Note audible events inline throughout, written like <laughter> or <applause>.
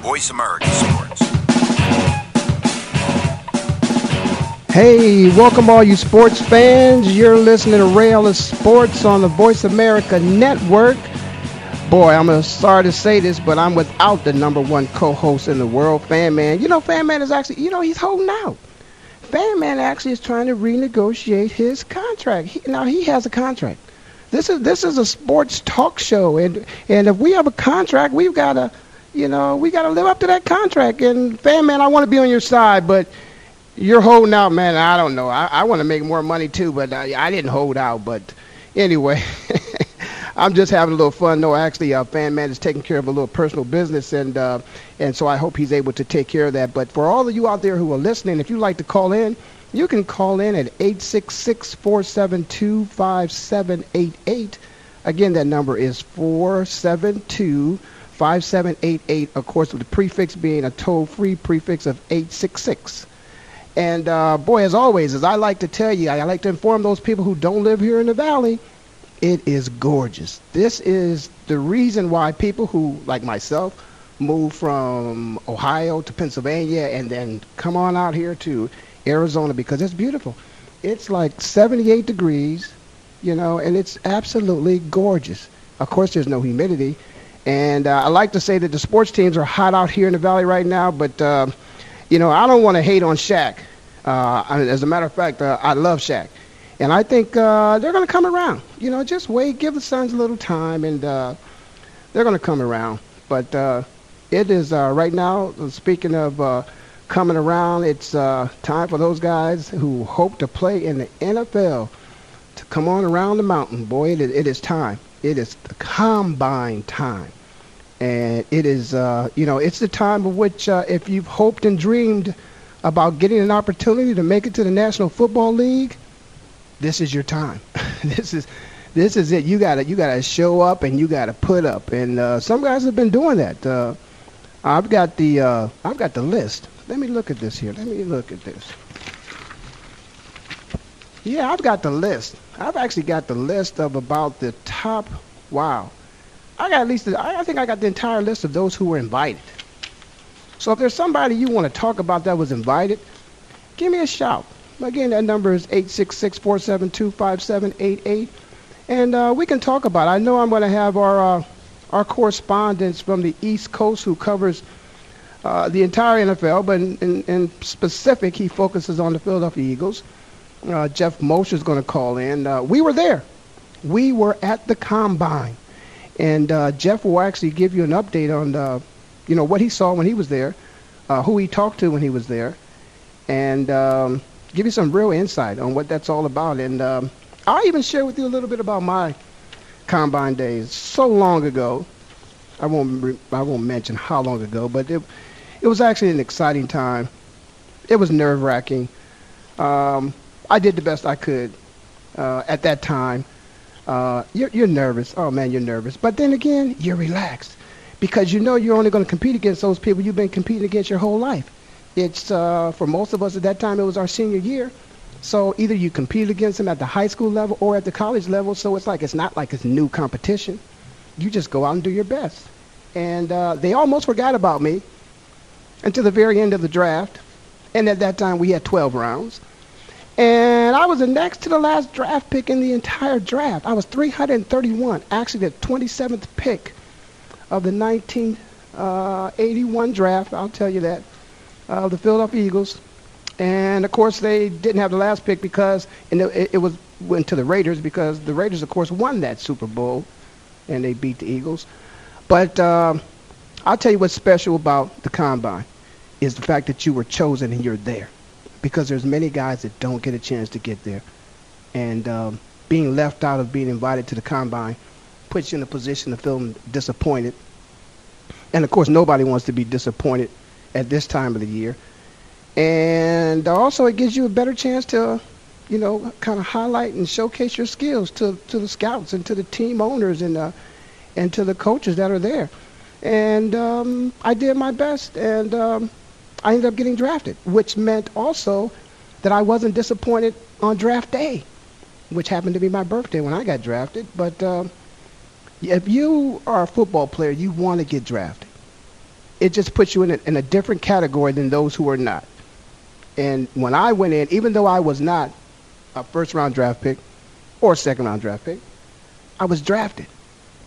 Voice America Sports. Hey, welcome all you sports fans. You're listening to Ellis Sports on the Voice America Network. Boy, I'm sorry to say this, but I'm without the number one co-host in the world, Fan Man. You know, Fan Man is actually, you know, he's holding out. Fan Man actually is trying to renegotiate his contract. He, now he has a contract. This is this is a sports talk show, and and if we have a contract, we've got to, you know, we got to live up to that contract. And fan man, I want to be on your side, but you're holding out, man. I don't know. I, I want to make more money too, but I, I didn't hold out. But anyway, <laughs> I'm just having a little fun. No, actually, uh, fan man is taking care of a little personal business, and uh, and so I hope he's able to take care of that. But for all of you out there who are listening, if you'd like to call in you can call in at 866-472-5788. Again, that number is 472-5788, of course, with the prefix being a toll-free prefix of 866. And uh, boy, as always, as I like to tell you, I like to inform those people who don't live here in the valley, it is gorgeous. This is the reason why people who, like myself, move from Ohio to Pennsylvania and then come on out here to Arizona because it's beautiful. It's like 78 degrees, you know, and it's absolutely gorgeous. Of course, there's no humidity. And uh, I like to say that the sports teams are hot out here in the valley right now, but, uh, you know, I don't want to hate on Shaq. Uh, as a matter of fact, uh, I love Shaq. And I think uh, they're going to come around. You know, just wait, give the Suns a little time, and uh, they're going to come around. But it is right now, speaking of coming around. It's time for those guys who hope to play in the NFL to come on around the mountain. Boy, it is, it is time. It is combine time. And it is, uh, you know, it's the time of which uh, if you've hoped and dreamed about getting an opportunity to make it to the National Football League, this is your time. <laughs> this is this is it. You gotta you gotta show up and you gotta put up. And uh, some guys have been doing that. Uh, I've got the uh, I've got the list. Let me look at this here. Let me look at this. Yeah, I've got the list. I've actually got the list of about the top. Wow, I got at least. I think I got the entire list of those who were invited. So if there's somebody you want to talk about that was invited, give me a shout. Again, that number is 866-472-5788, and uh, we can talk about it. I know I'm going to have our uh, our correspondents from the East Coast who covers uh, the entire NFL, but in, in, in, specific, he focuses on the Philadelphia Eagles. Uh, Jeff Mosher is going to call in. Uh, we were there. We were at the combine, and uh, Jeff will actually give you an update on, the, you know, what he saw when he was there, uh, who he talked to when he was there, and um, give you some real insight on what that's all about. And um, I'll even share with you a little bit about my combine days. So long ago, I won't re- I won't mention how long ago, but it it was actually an exciting time. It was nerve wracking. Um, I did the best I could uh, at that time. Uh, you're, you're nervous. Oh man, you're nervous. But then again, you're relaxed because you know you're only going to compete against those people you've been competing against your whole life. It's uh, for most of us at that time. It was our senior year. So either you compete against them at the high school level or at the college level. So it's like it's not like it's new competition. You just go out and do your best. And uh, they almost forgot about me until the very end of the draft. And at that time, we had 12 rounds. And I was the next to the last draft pick in the entire draft. I was 331, actually the 27th pick of the 1981 uh, draft. I'll tell you that. Uh, the Philadelphia Eagles. And of course, they didn't have the last pick because and it, it was went to the Raiders because the Raiders, of course, won that Super Bowl, and they beat the Eagles. But um, I'll tell you what's special about the combine is the fact that you were chosen and you're there. Because there's many guys that don't get a chance to get there. And um, being left out of being invited to the combine puts you in a position to feel disappointed. And of course, nobody wants to be disappointed at this time of the year. And also, it gives you a better chance to, you know, kind of highlight and showcase your skills to, to the scouts and to the team owners and, uh, and to the coaches that are there and um, I did my best, and um, I ended up getting drafted, which meant also that I wasn't disappointed on draft day, which happened to be my birthday when I got drafted. But um, if you are a football player, you want to get drafted. it just puts you in a, in a different category than those who are not. And when I went in, even though I was not a first round draft pick or second round draft pick, I was drafted.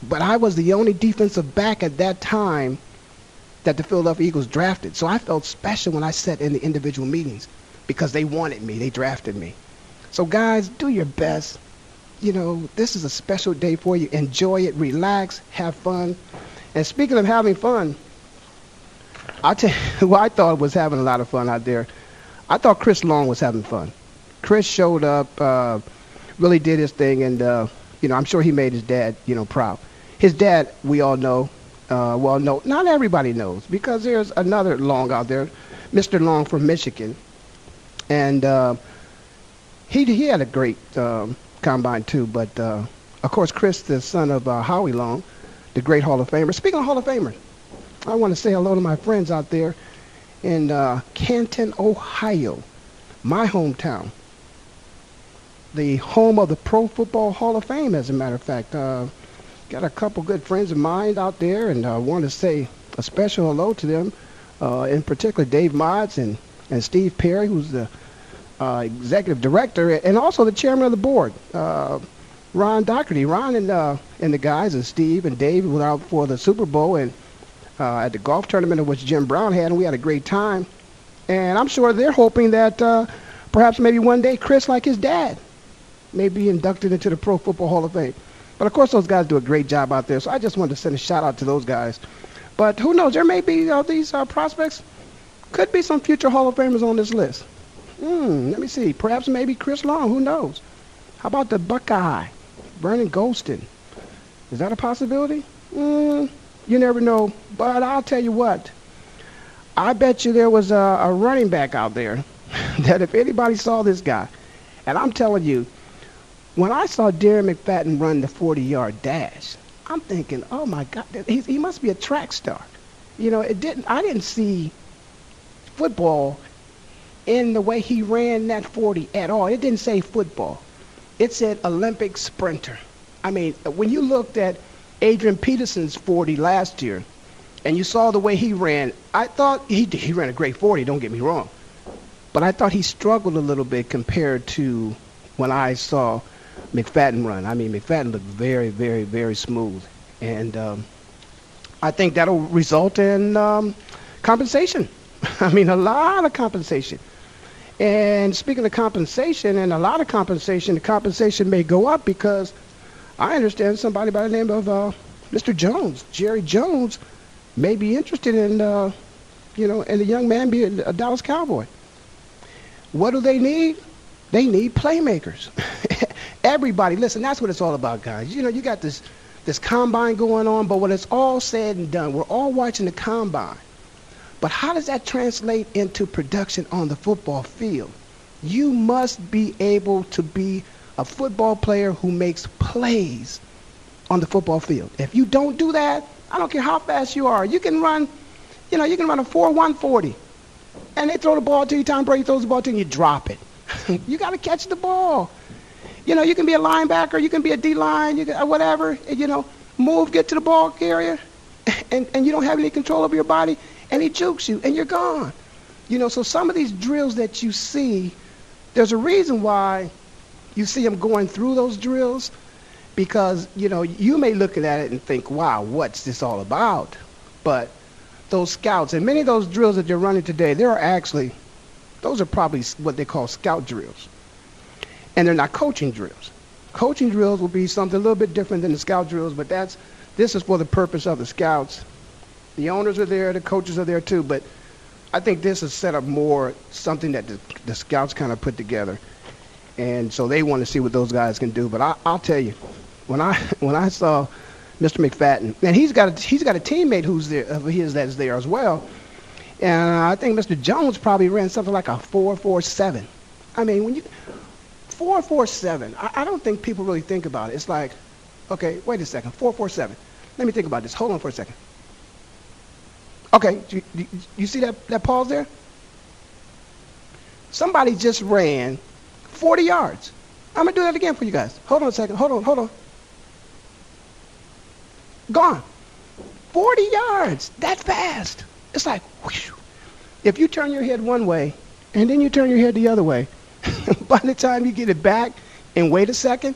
But I was the only defensive back at that time that the Philadelphia Eagles drafted. So I felt special when I sat in the individual meetings because they wanted me, they drafted me. So, guys, do your best. You know, this is a special day for you. Enjoy it, relax, have fun. And speaking of having fun, I tell you <laughs> who I thought was having a lot of fun out there. I thought Chris Long was having fun. Chris showed up, uh, really did his thing, and uh, you know, I'm sure he made his dad, you know, proud. His dad, we all know, uh, well, no, not everybody knows because there's another Long out there, Mr. Long from Michigan, and uh, he he had a great um, combine too. But uh, of course, Chris, the son of uh, Howie Long, the great Hall of Famer. Speaking of Hall of Famers, I want to say hello to my friends out there in uh, Canton, Ohio, my hometown the home of the Pro Football Hall of Fame, as a matter of fact. Uh, got a couple good friends of mine out there, and I want to say a special hello to them, uh, in particular Dave Mods and, and Steve Perry, who's the uh, executive director and also the chairman of the board. Uh, Ron Doherty. Ron and, uh, and the guys, and Steve and Dave, went out for the Super Bowl and uh, at the golf tournament, which Jim Brown had, and we had a great time. And I'm sure they're hoping that perhaps maybe one day Chris, like his dad, may be inducted into the Pro Football Hall of Fame. But of course, those guys do a great job out there. So I just wanted to send a shout out to those guys. But who knows? There may be uh, these uh, prospects. Could be some future Hall of Famers on this list. Hmm, let me see. Perhaps maybe Chris Long. Who knows? How about the Buckeye, Vernon Gholston? Is that a possibility? Hmm, you never know. But I'll tell you what. I bet you there was a, a running back out there <laughs> that if anybody saw this guy, and I'm telling you, when I saw Darren McFadden run the 40-yard dash, I'm thinking, oh my God, he, he must be a track star. You know, it didn't. I didn't see football in the way he ran that 40 at all. It didn't say football. It said Olympic sprinter. I mean, when you looked at Adrian Peterson's 40 last year, and you saw the way he ran, I thought he he ran a great 40. Don't get me wrong, but I thought he struggled a little bit compared to when I saw McFadden run. I mean, McFadden looked very, very, very smooth, and um, I think that'll result in um, compensation. <laughs> I mean, a lot of compensation. And speaking of compensation, and a lot of compensation, the compensation may go up because I understand somebody by the name of uh, Mr. Jones, Jerry Jones, may be interested in, uh, you know, in the young man being a Dallas Cowboy. What do they need? They need playmakers. <laughs> Everybody, listen, that's what it's all about, guys. You know, you got this this combine going on, but when it's all said and done, we're all watching the combine. But how does that translate into production on the football field? You must be able to be a football player who makes plays on the football field. If you don't do that, I don't care how fast you are. You can run, you know, you can run a 4-1-40. And they throw the ball to you, Tom Brady throws the ball to you, and you drop it. <laughs> you got to catch the ball. You know, you can be a linebacker, you can be a D-line, you can, whatever. You know, move, get to the ball carrier, <laughs> and, and you don't have any control over your body, and he jukes you, and you're gone. You know, so some of these drills that you see, there's a reason why you see them going through those drills because, you know, you may look at it and think, wow, what's this all about? But those scouts, and many of those drills that you're running today, there are actually, those are probably what they call scout drills and they're not coaching drills. Coaching drills will be something a little bit different than the scout drills, but that's this is for the purpose of the scouts. The owners are there, the coaches are there too, but I think this is set up more something that the, the scouts kind of put together, and so they want to see what those guys can do. But I, I'll tell you, when I <laughs> when I saw Mr. McFadden, and he's got a, he's got a teammate who's there of his that's there as well, and I think Mr. Jones probably ran something like a four four seven. I mean, when you 447, I, I don't think people really think about it. It's like, okay, wait a second, 447. Let me think about this. Hold on for a second. Okay, you, you, see that, that pause there? Somebody just ran 40 yards. I'm going to do that again for you guys. Hold on a second. Hold on, hold on. Gone. 40 yards. That fast. It's like, whew. if you turn your head one way and then you turn your head the other way, <laughs> by the time you get it back and wait a second,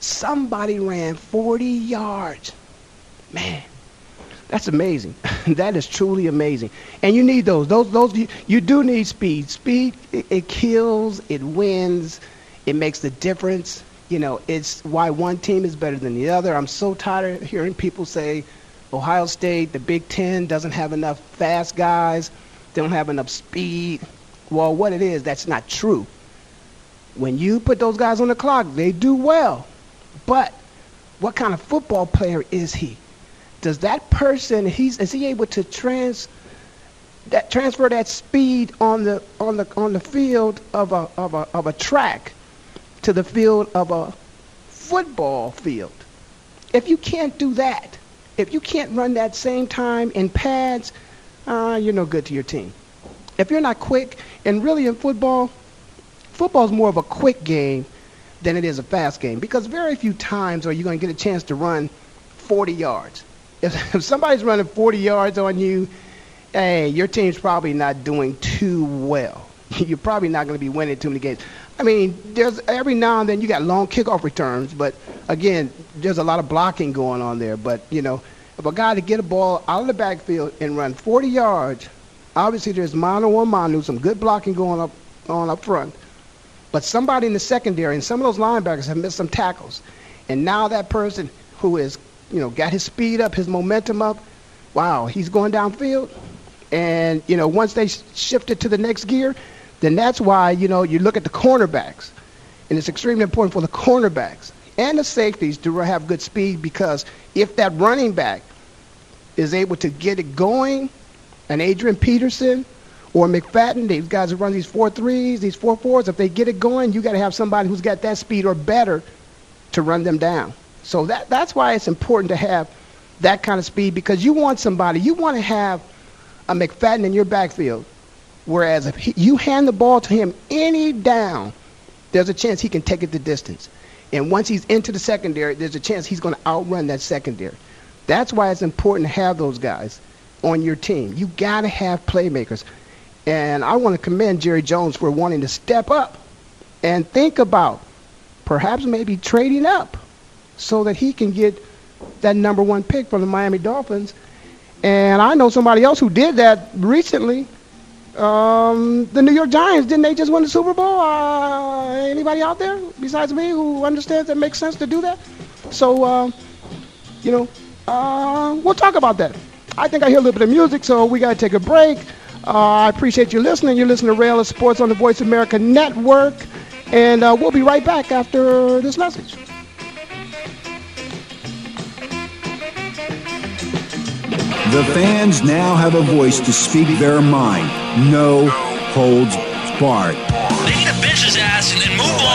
somebody ran 40 yards. Man, that's amazing. <laughs> that is truly amazing. And you need those. Those, those. You, you do need speed. Speed. It, it kills. It wins. It makes the difference. You know, it's why one team is better than the other. I'm so tired of hearing people say Ohio State, the Big Ten, doesn't have enough fast guys. They don't have enough speed. Well, what it is, that's not true. When you put those guys on the clock, they do well. But what kind of football player is he? Does that person he's is he able to trans that transfer that speed on the on the on the field of a of a of a track to the field of a football field? If you can't do that, if you can't run that same time in pads, uh, you're no good to your team. If you're not quick, and really in football, football is more of a quick game than it is a fast game because very few times are you going to get a chance to run 40 yards. If, <laughs> if somebody's running 40 yards on you, hey, your team's probably not doing too well. <laughs> You're probably not going to be winning too many games. I mean, there's every now and then you got long kickoff returns, but again, there's a lot of blocking going on there. But you know, if a guy to get a ball out of the backfield and run 40 yards, obviously there's mano on mano, some good blocking going up on up front. But somebody in the secondary and some of those linebackers have missed some tackles, and now that person who is, you know, got his speed up, his momentum up, wow, he's going downfield. And you know, once they shift it to the next gear, then that's why, you know, you look at the cornerbacks, and it's extremely important for the cornerbacks and the safeties to have good speed because if that running back is able to get it going, and Adrian Peterson or McFadden, these guys who run these four threes, these four fours, if they get it going, you got to have somebody who's got that speed or better to run them down. So that that's why it's important to have that kind of speed because you want somebody, you want to have a McFadden in your backfield Whereas if he, you hand the ball to him any down, there's a chance he can take it the distance. And once he's into the secondary, there's a chance he's going to outrun that secondary. That's why it's important to have those guys on your team. You got to have playmakers. And I want to commend Jerry Jones for wanting to step up and think about perhaps maybe trading up so that he can get that number one pick from the Miami Dolphins. And I know somebody else who did that recently um, the New York Giants, didn't they just win the Super Bowl? Uh, anybody out there besides me who understands that makes sense to do that? So, uh, you know, uh, we'll talk about that. I think I hear a little bit of music, so we got to take a break. Uh, I appreciate you listening. You're listening to Ray Ellis Sports on the Voice America Network, and uh, we'll be right back after this message. The fans now have a voice to speak their mind. No holds barred.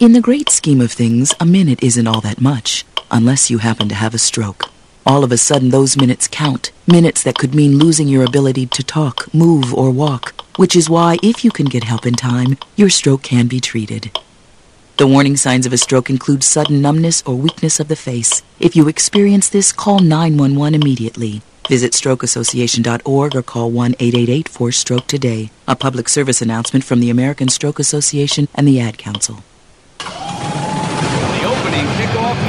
In the great scheme of things, a minute isn't all that much, unless you happen to have a stroke. All of a sudden, those minutes count. Minutes that could mean losing your ability to talk, move, or walk. Which is why, if you can get help in time, your stroke can be treated. The warning signs of a stroke include sudden numbness or weakness of the face. If you experience this, call 911 immediately. Visit strokeassociation.org or call 1-888-4-STROKE today. A public service announcement from the American Stroke Association and the Ad Council. The opening kickoff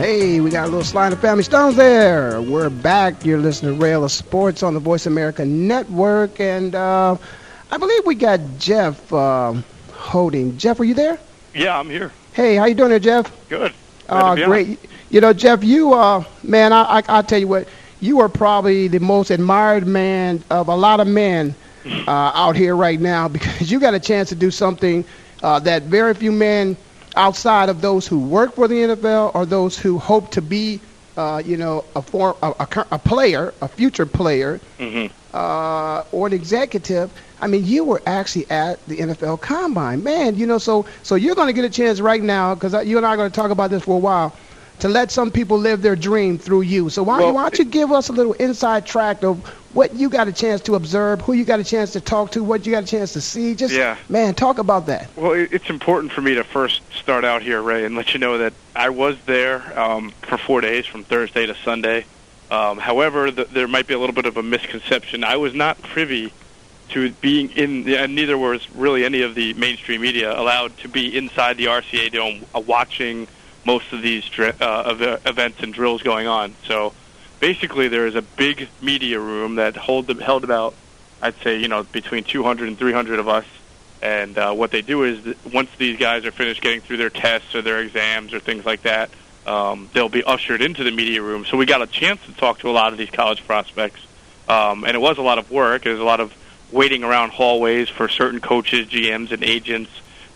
Hey, we got a little slide of Family Stones there. We're back. You're listening to Ray Ellis Sports on the Voice America Network, and uh, I believe we got Jeff uh, holding. Jeff, are you there? Yeah, I'm here. Hey, how you doing there, Jeff? Good. Uh, great. You know, Jeff, you, uh, man, I, I, I'll tell you what, you are probably the most admired man of a lot of men uh, out here right now <laughs> because you got a chance to do something uh, that very few men outside of those who work for the NFL or those who hope to be, uh, you know, a, form, a, a, a player, a future player, Mm-hmm. uh, or an executive. I mean, you were actually at the NFL Combine, man. You know, so so you're going to get a chance right now because you and I are going to talk about this for a while to let some people live their dream through you. So why, Well, why don't you give us a little inside track of what you got a chance to observe, who you got a chance to talk to, what you got a chance to see? Just Yeah. man, talk about that. Well, it's important for me to first start out here, Ray, and let you know that I was there um, for four days, from Thursday to Sunday. Um, however, th- there might be a little bit of a misconception. I was not privy to being in, and neither was really any of the mainstream media allowed to be inside the RCA dome uh, watching most of these dri- uh, ev- events and drills going on. So basically, there is a big media room that hold, held about, I'd say, you know, between 200 and 300 of us. And uh, what they do is, that once these guys are finished getting through their tests or their exams or things like that, um, they'll be ushered into the media room. So we got a chance to talk to a lot of these college prospects, um, and it was a lot of work. It was a lot of waiting around hallways for certain coaches, GMs, and agents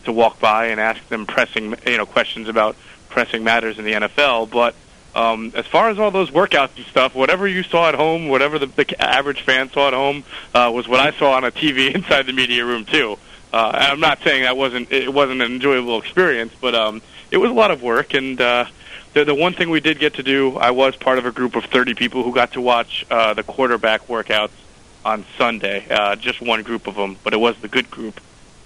to walk by and ask them pressing, you know, questions about pressing matters in the NFL. But um, as far as all those workouts and stuff, whatever you saw at home, whatever the, the average fan saw at home, uh, was what I saw on a TV <laughs> inside the media room too. Uh, and I'm not saying that wasn't it wasn't an enjoyable experience, but um, it was a lot of work. And uh, the the one thing we did get to do, I was part of a group of 30 people who got to watch uh, the quarterback workouts on Sunday. Uh, just one group of them, but it was the good group.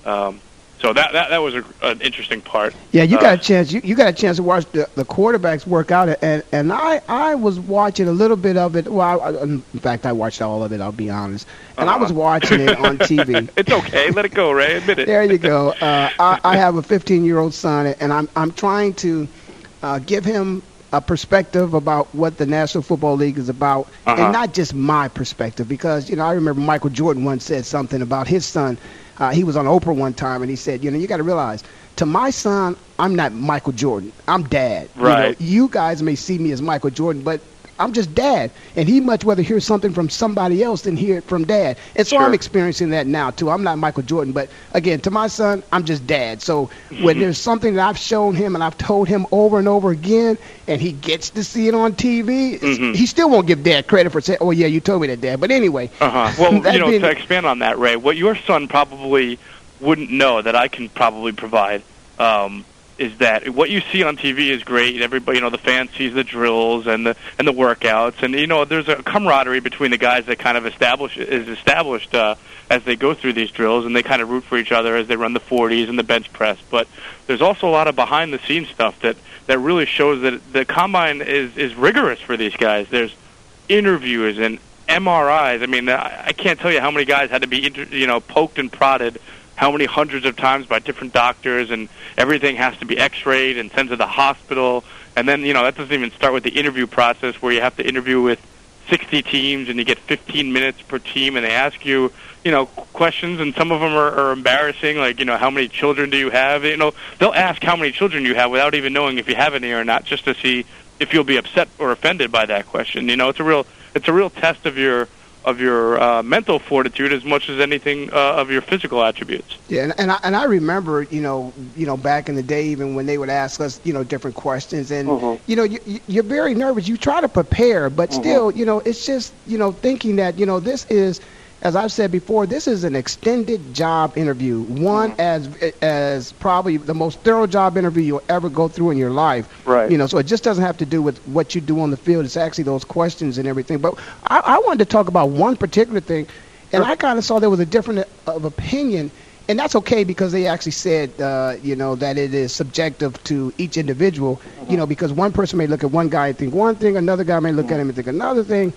Um, so that that that was a, an interesting part. Yeah, you Uh, got a chance. You, you got a chance to watch the, the quarterbacks work out, and and I I was watching a little bit of it. Well, I, in fact, I watched all of it. I'll be honest, and I was Uh-huh. watching it on TV. <laughs> it's okay. Let it go, Ray. Admit it. There you go. <laughs> Uh, I, I have a 15 year old son, and I'm I'm trying to uh, give him a perspective about what the National Football League is about, Uh-huh. and not just my perspective. Because you know, I remember Michael Jordan once said something about his son. Uh, he was on Oprah one time, and he said, you know, you got to realize, to my son, I'm not Michael Jordan. I'm dad. You know, you guys may see me as Michael Jordan, but I'm just dad, and he much rather hear something from somebody else than hear it from dad. And so I'm experiencing that now too. I'm not Michael Jordan, but again, to my son, I'm just dad. So Mm-hmm. when there's something that I've shown him and I've told him over and over again, and he gets to see it on TV, Mhm. he still won't give dad credit for saying, "Oh yeah, you told me that, dad." But anyway, Uh-huh. Well, <laughs> you know, being- to expand on that, Ray, what your son probably wouldn't know that I can probably provide um, is that what you see on TV is great. Everybody, you know, the fan sees the drills and the and the workouts, and you know, there's a camaraderie between the guys that kind of establish is established uh, as they go through these drills, and they kind of root for each other as they run the 40s and the bench press. But there's also a lot of behind the scenes stuff that that really shows that the combine is is rigorous for these guys. There's interviews and MRIs. I mean, I I can't tell you how many guys had to be, inter- you know, poked and prodded, how many hundreds of times by different doctors, and everything has to be X-rayed and sent to the hospital. And then, you know, that doesn't even start with the interview process, where you have to interview with 60 teams, and you get 15 minutes per team, and they ask you, you know, questions, and some of them are, are embarrassing, like, you know, how many children do you have? You know, they'll ask how many children you have without even knowing if you have any or not, just to see if you'll be upset or offended by that question. You know, it's a real it's a real test of your of your uh, mental fortitude as much as anything uh, of your physical attributes. Yeah, and, and I and I remember, you know, you know, back in the day, even when they would ask us, you know, different questions, and Mhm. you know, you, you- you're very nervous. You try to prepare, but Mhm. still, you know, it's just, you know, thinking that, you know, this is, as I've said before, this is an extended job interview, one Mm-hmm. as as probably the most thorough job interview you'll ever go through in your life. Right. You know, so it just doesn't have to do with what you do on the field. It's actually those questions and everything. But I, I wanted to talk about one particular thing, and I kind of saw there was a difference of opinion. And that's okay because they actually said, uh, you know, that it is subjective to each individual. You know, because one person may look at one guy and think one thing, another guy may look at him and think another thing.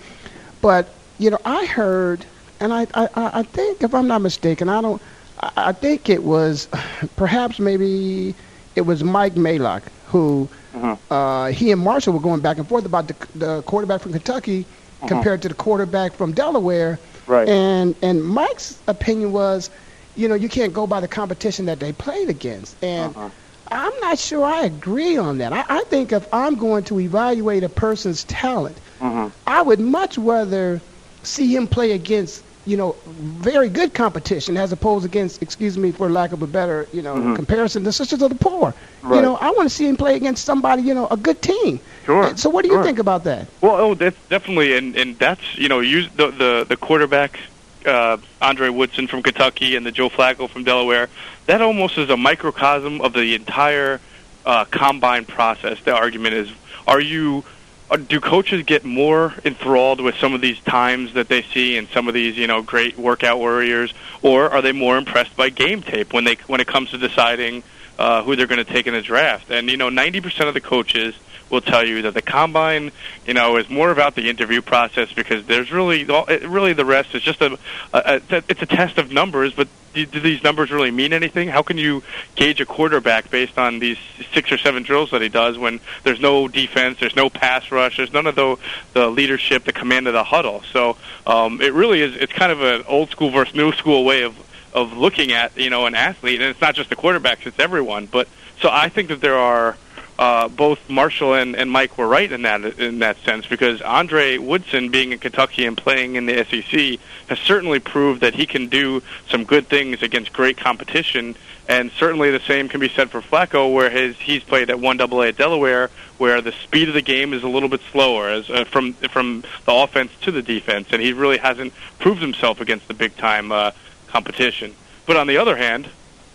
But you know, I heard, and I, I, I think, if I'm not mistaken, I don't, I, I think it was, <sighs> perhaps maybe, it was Mike Mayock who, mm-hmm. uh, he and Marshall were going back and forth about the, the quarterback from Kentucky mm-hmm. compared to the quarterback from Delaware. Right. And and Mike's opinion was, you know, you can't go by the competition that they played against. And uh-huh. I'm not sure I agree on that. I, I think if I'm going to evaluate a person's talent, mm-hmm. I would much rather see him play against, you know, very good competition as opposed against, excuse me for lack of a better, you know, comparison, the Sisters of the Poor. You know, I want to see him play against somebody, you know, a good team. Sure, And So what do you sure. think about that? Well, oh, that's definitely, and and that's you know, use the the the quarterback, uh, Andre Woodson from Kentucky and the Joe Flacco from Delaware. That almost is a microcosm of the entire uh, combine process. The argument is, are you? Uh, Do coaches get more enthralled with some of these times that they see and some of these, you know, great workout warriors, or are they more impressed by game tape when they when it comes to deciding uh, who they're going to take in the draft? And you know, ninety percent of the coaches will tell you that the combine, you know, is more about the interview process because there's really, really the rest is just a, a, a it's a test of numbers. But do, do these numbers really mean anything? How can you gauge a quarterback based on these six or seven drills that he does when there's no defense, there's no pass rush, there's none of the the leadership, the command of the huddle. So um, it really is. It's kind of an old school versus new school way of of looking at you know an athlete, and it's not just the quarterbacks; it's everyone. But so I think that there are uh, both Marshall and, and Mike were right in that in that sense because Andre Woodson, being in Kentucky and playing in the SEC, has certainly proved that he can do some good things against great competition. And certainly the same can be said for Flacco, where his he's played at one AA at Delaware, where the speed of the game is a little bit slower as uh, from from the offense to the defense, and he really hasn't proved himself against the big time uh, competition. But on the other hand,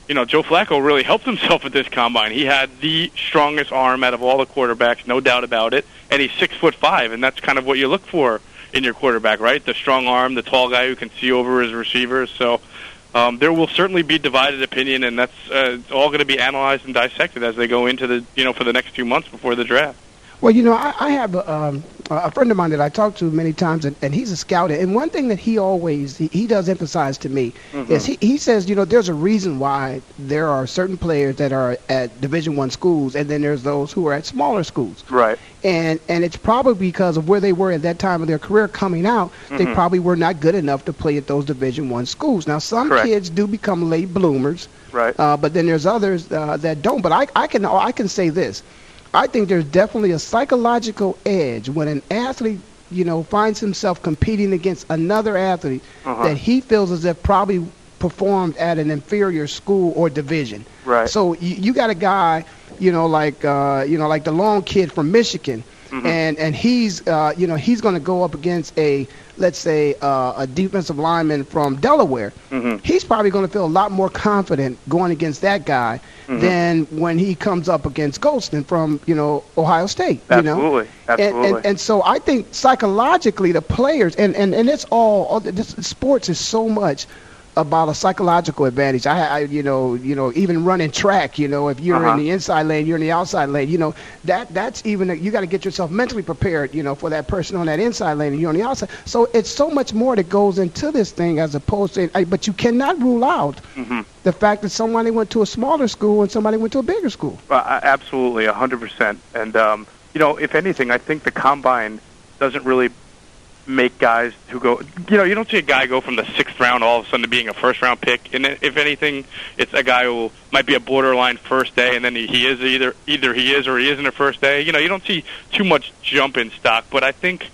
you know, Joe Flacco really helped himself at this combine. He had the strongest arm out of all the quarterbacks, no doubt about it. And he's six foot five, and that's kind of what you look for in your quarterback, right? The strong arm, the tall guy who can see over his receivers. So um, there will certainly be divided opinion, and that's uh, all going to be analyzed and dissected as they go into the you know for the next few months before the draft. Well, you know, I, I have a, um, a friend of mine that I talk to many times, and, and he's a scout. And one thing that he always he, he does emphasize to me is he, he says, you know, there's a reason why there are certain players that are at Division One schools, and then there's those who are at smaller schools. Right. And and it's probably because of where they were at that time of their career coming out, they Mhm. probably were not good enough to play at those Division One schools. Now, some Correct. kids do become late bloomers. Right. Uh, but then there's others uh, that don't. But I, I can I can say this. I think there's definitely a psychological edge when an athlete, you know, finds himself competing against another athlete Uh-huh. that he feels as if probably performed at an inferior school or division. Right. So you, you got a guy, you know, like uh, you know, like the long kid from Michigan, Mhm. and and he's uh, you know he's going to go up against a let's say uh, a defensive lineman from Delaware. Mhm. He's probably going to feel a lot more confident going against that guy Mhm. than when he comes up against Gholston from you know Ohio State. You know? Absolutely. And, Absolutely. and, and so I think psychologically the players and, and, and it's all all this, sports is so much about a psychological advantage. I, I you know you know even running track you know if you're Uh-huh. in the inside lane you're in the outside lane you know that that's even a, you got to get yourself mentally prepared you know for that person on that inside lane and you're on the outside. So it's so much more that goes into this thing as opposed to but you cannot rule out Mhm. the fact that somebody went to a smaller school and somebody went to a bigger school. Uh, absolutely, a hundred percent. And um, you know, if anything, I think the combine doesn't really make guys who go. You know, you don't see a guy go from the sixth round all of a sudden to being a first round pick. And if anything, it's a guy who might be a borderline first day, and then he, he is either either he is or he isn't a first day. You know, you don't see too much jump in stock. But I think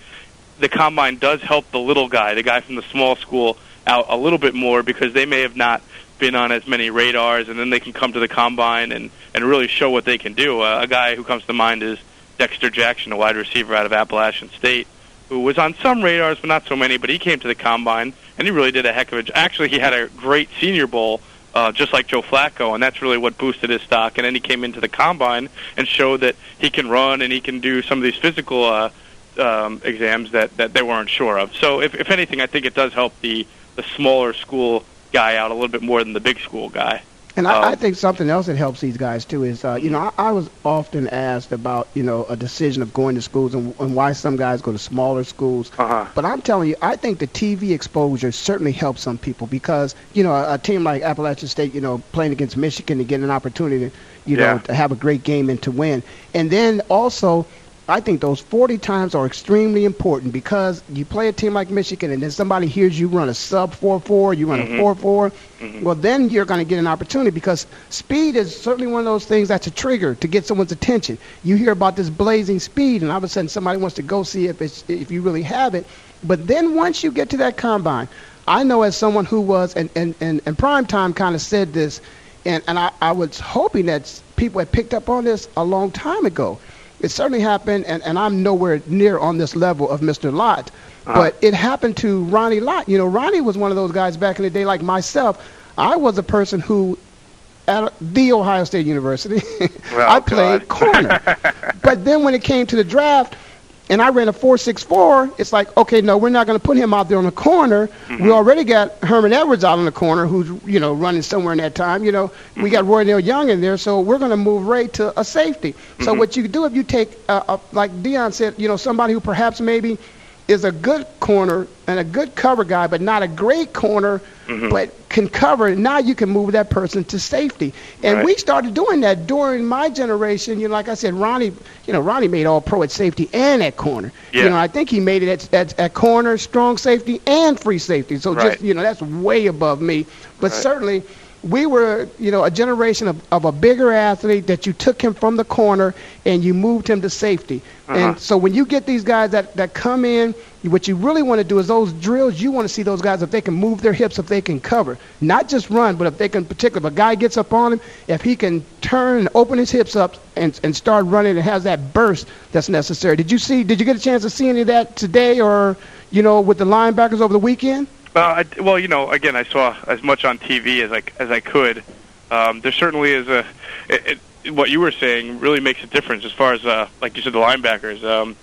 the combine does help the little guy, the guy from the small school, out a little bit more because they may have not been on as many radars, and then they can come to the combine and and really show what they can do. Uh, a guy who comes to mind is Dexter Jackson, a wide receiver out of Appalachian State. Who was on some radars but not so many. But he came to the combine and he really did a heck of a. Job. Actually, he had a great Senior Bowl. Uh, just like Joe Flacco, and that's really what boosted his stock. And then he came into the combine and showed that he can run and he can do some of these physical uh, um, exams that, that they weren't sure of. So, if, if anything, I think it does help the the smaller school guy out a little bit more than the big school guy. And I, I think something else that helps these guys too is, uh, you know, I, I was often asked about, you know, a decision of going to schools and, and why some guys go to smaller schools. Uh-huh. But I'm telling you, I think the TV exposure certainly helps some people because, you know, a, a team like Appalachian State, you know, playing against Michigan to get an opportunity, you Yeah. know, to have a great game and to win. And then also, I think those 40 times are extremely important because you play a team like Michigan and then somebody hears you run a sub 4-4, you run Mhm. a 4-4, well, then you're going to get an opportunity because speed is certainly one of those things that's a trigger to get someone's attention. You hear about this blazing speed, and all of a sudden somebody wants to go see if it's if you really have it. But then once you get to that combine, I know as someone who was and and and, and prime time kind of said this, and and I, I was hoping that people had picked up on this a long time ago. It certainly happened, and, and I'm nowhere near on this level of Mr. Lott. Uh-huh. But it happened to Ronnie Lott. You know, Ronnie was one of those guys back in the day, like myself. I was a person who, at the Ohio State University, Well, <laughs> I played corner. <laughs> but then when it came to the draft, and I ran a four six four, it's like, okay, no, we're not going to put him out there on the corner. Mm-hmm. We already got Herman Edwards out on the corner, who's you know running somewhere in that time. You know, we got Roynell Young in there, so we're going to move Ray to a safety. So Mhm. what you do if you take, uh, uh, like Deion said, you know, somebody who perhaps maybe is a good corner and a good cover guy, but not a great corner, Mhm. but can cover. Now you can move that person to safety, and Right. we started doing that during my generation. You know, like I said, Ronnie, you know, Ronnie made All Pro at safety and at corner. Yeah. You know, I think he made it at, at, at corner, strong safety, and free safety. So Right. just you know, that's way above me. But Right. certainly. We were, you know, a generation of, of a bigger athlete that you took him from the corner and you moved him to safety. Uh-huh. And so when you get these guys that, that come in, what you really want to do is those drills, you want to see those guys if they can move their hips, if they can cover. Not just run, but if they can, particularly if a guy gets up on him, if he can turn and open his hips up and, and start running and has that burst that's necessary. Did you see, did you get a chance to see any of that today or, you know, with the linebackers over the weekend? Uh, I, well, you know, again, I saw as much on TV as I as I could. Um, there certainly is a. It, it, what you were saying really makes a difference as far as, uh, like you said, the linebackers. Um,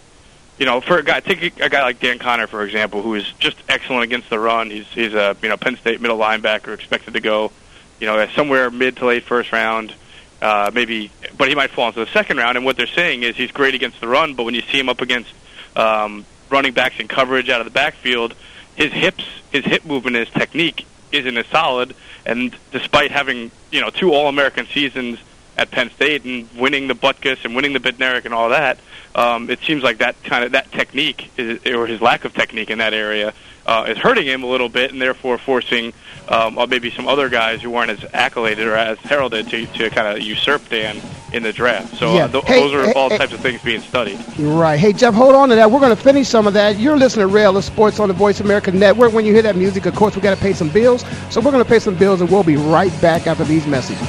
you know, for a guy, take a, guy like Dan Connor for example, who is just excellent against the run. He's he's a you know Penn State middle linebacker, expected to go, you know, somewhere mid to late first round. Uh, maybe, but he might fall into the second round. And what they're saying is he's great against the run, but when you see him up against um, running backs in coverage out of the backfield, his hips, his hip movement, his technique isn't as solid. And despite having you know two All-American seasons at Penn State and winning the Butkus and winning the Bednarik and all that, um, it seems like that kind of that technique is, or his lack of technique in that area uh, is hurting him a little bit, and therefore forcing um, or maybe some other guys who weren't as accoladed or as heralded to, to kind of usurp Dan in the draft. So Yeah. uh, th- Hey, those are hey, all hey. types of things being studied. Right. Hey, Jeff, hold on to that. We're going to finish some of that. You're listening to Ray Ellis Sports on the Voice America Network. When you hear that music, of course, we got to pay some bills. So we're going to pay some bills, and we'll be right back after these messages.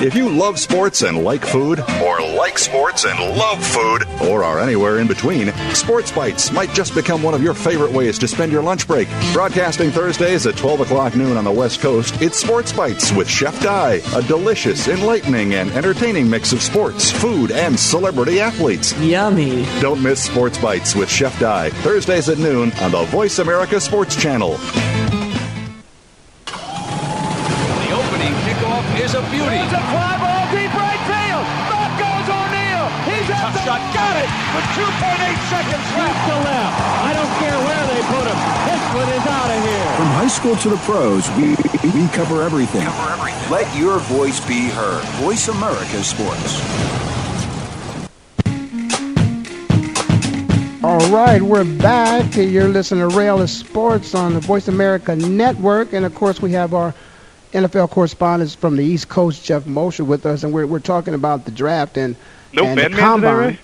If you love sports and like food, or like sports and love food, or are anywhere in between, Sports Bites might just become one of your favorite ways to spend your lunch break. Broadcasting Thursdays at 12 o'clock noon on the West Coast, it's Sports Bites with Chef Di, a delicious, enlightening, and entertaining mix of sports, food, and celebrity athletes. Yummy. Don't miss Sports Bites with Chef Di, Thursdays at noon on the Voice America Sports Channel. Is a beauty. It's a fly ball deep right field. Back goes O'Neal. He's at the shot. Got it with 2.8 seconds left. to left. I don't care where they put him. This one is out of here. From high school to the pros, we, we cover everything. Let your voice be heard. Voice America Sports. All right, we're back. You're listening to Ray Ellis Sports on the Voice America Network. And of course, we have our NFL correspondent from the East Coast, Jeff Mosher, with us. And we're, we're talking about the draft and, No and the Man today, combine.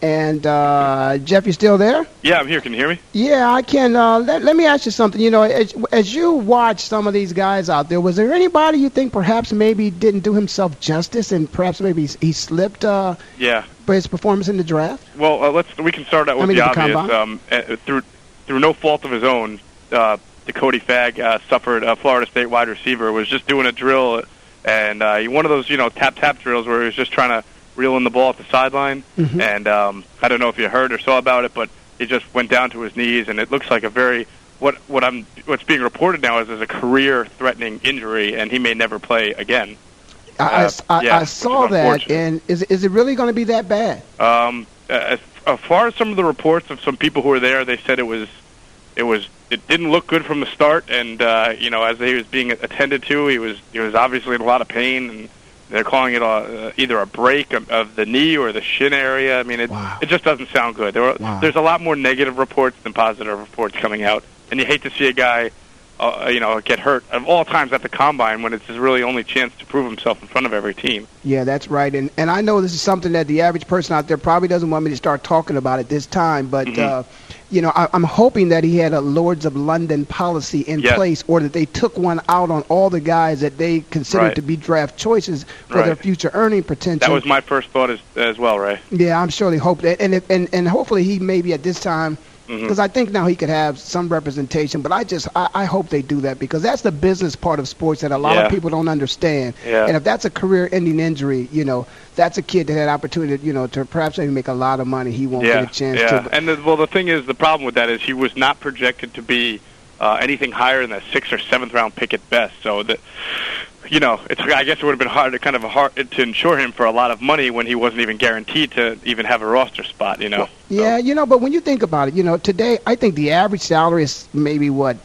And uh, Jeff, you still there? Yeah, I'm here. Can you hear me? Yeah, I can. Uh, let, let me ask you something. You know, as, as you watch some of these guys out there, was there anybody you think perhaps maybe didn't do himself justice and perhaps maybe he, he slipped uh, Yeah. by his performance in the draft? Well, uh, let's we can start out I with mean, the the obvious. combine. Um, uh, through through no fault of his own, uh, Cody Fag uh, suffered a Florida State wide receiver was just doing a drill, and uh, one of those you know tap tap drills where he was just trying to reel in the ball at the sideline, Mhm. and um, I don't know if you heard or saw about it, but he just went down to his knees, and it looks like a very what what I'm what's being reported now is as a career threatening injury, and he may never play again. I, I- Uh, I, yeah, I saw that, and is is it really going to be that bad? Um, as, as far as some of the reports of some people who were there, they said it was, it was, it didn't look good from the start, and uh, you know, as he was being attended to, he was, he was obviously in a lot of pain, and they're calling it a, uh, either a break of, of the knee or the shin area. I mean, it, it just doesn't sound good. There were, Wow. there's a lot more negative reports than positive reports coming out, and you hate to see a guy. Uh, you know, get hurt of all times at the combine when it's his really only chance to prove himself in front of every team. Yeah, that's right. And and I know this is something that the average person out there probably doesn't want me to start talking about at this time, but Mhm. uh, you know, I, I'm hoping that he had a Lloyd's of London policy in Yes. place, or that they took one out on all the guys that they considered Right. to be draft choices for their future earning potential. That was my first thought as as well, Ray. Yeah, I'm surely hope that, and if, and and hopefully he maybe at this time, Mhm. because I think now he could have some representation. But I just I, I hope they do that because that's the business part of sports that a lot Yeah. of people don't understand. Yeah. And if that's a career-ending injury, you know, that's a kid that had opportunity, you know, to perhaps maybe make a lot of money. He won't yeah, get a chance yeah. to. And the, well, the thing is, the problem with that is he was not projected to be uh, anything higher than a sixth or seventh round pick at best. So that, you know, it's I guess it would have been hard to kind of hard to insure him for a lot of money when he wasn't even guaranteed to even have a roster spot. You know. Yeah, you know, but when you think about it, you know, today I think the average salary is maybe what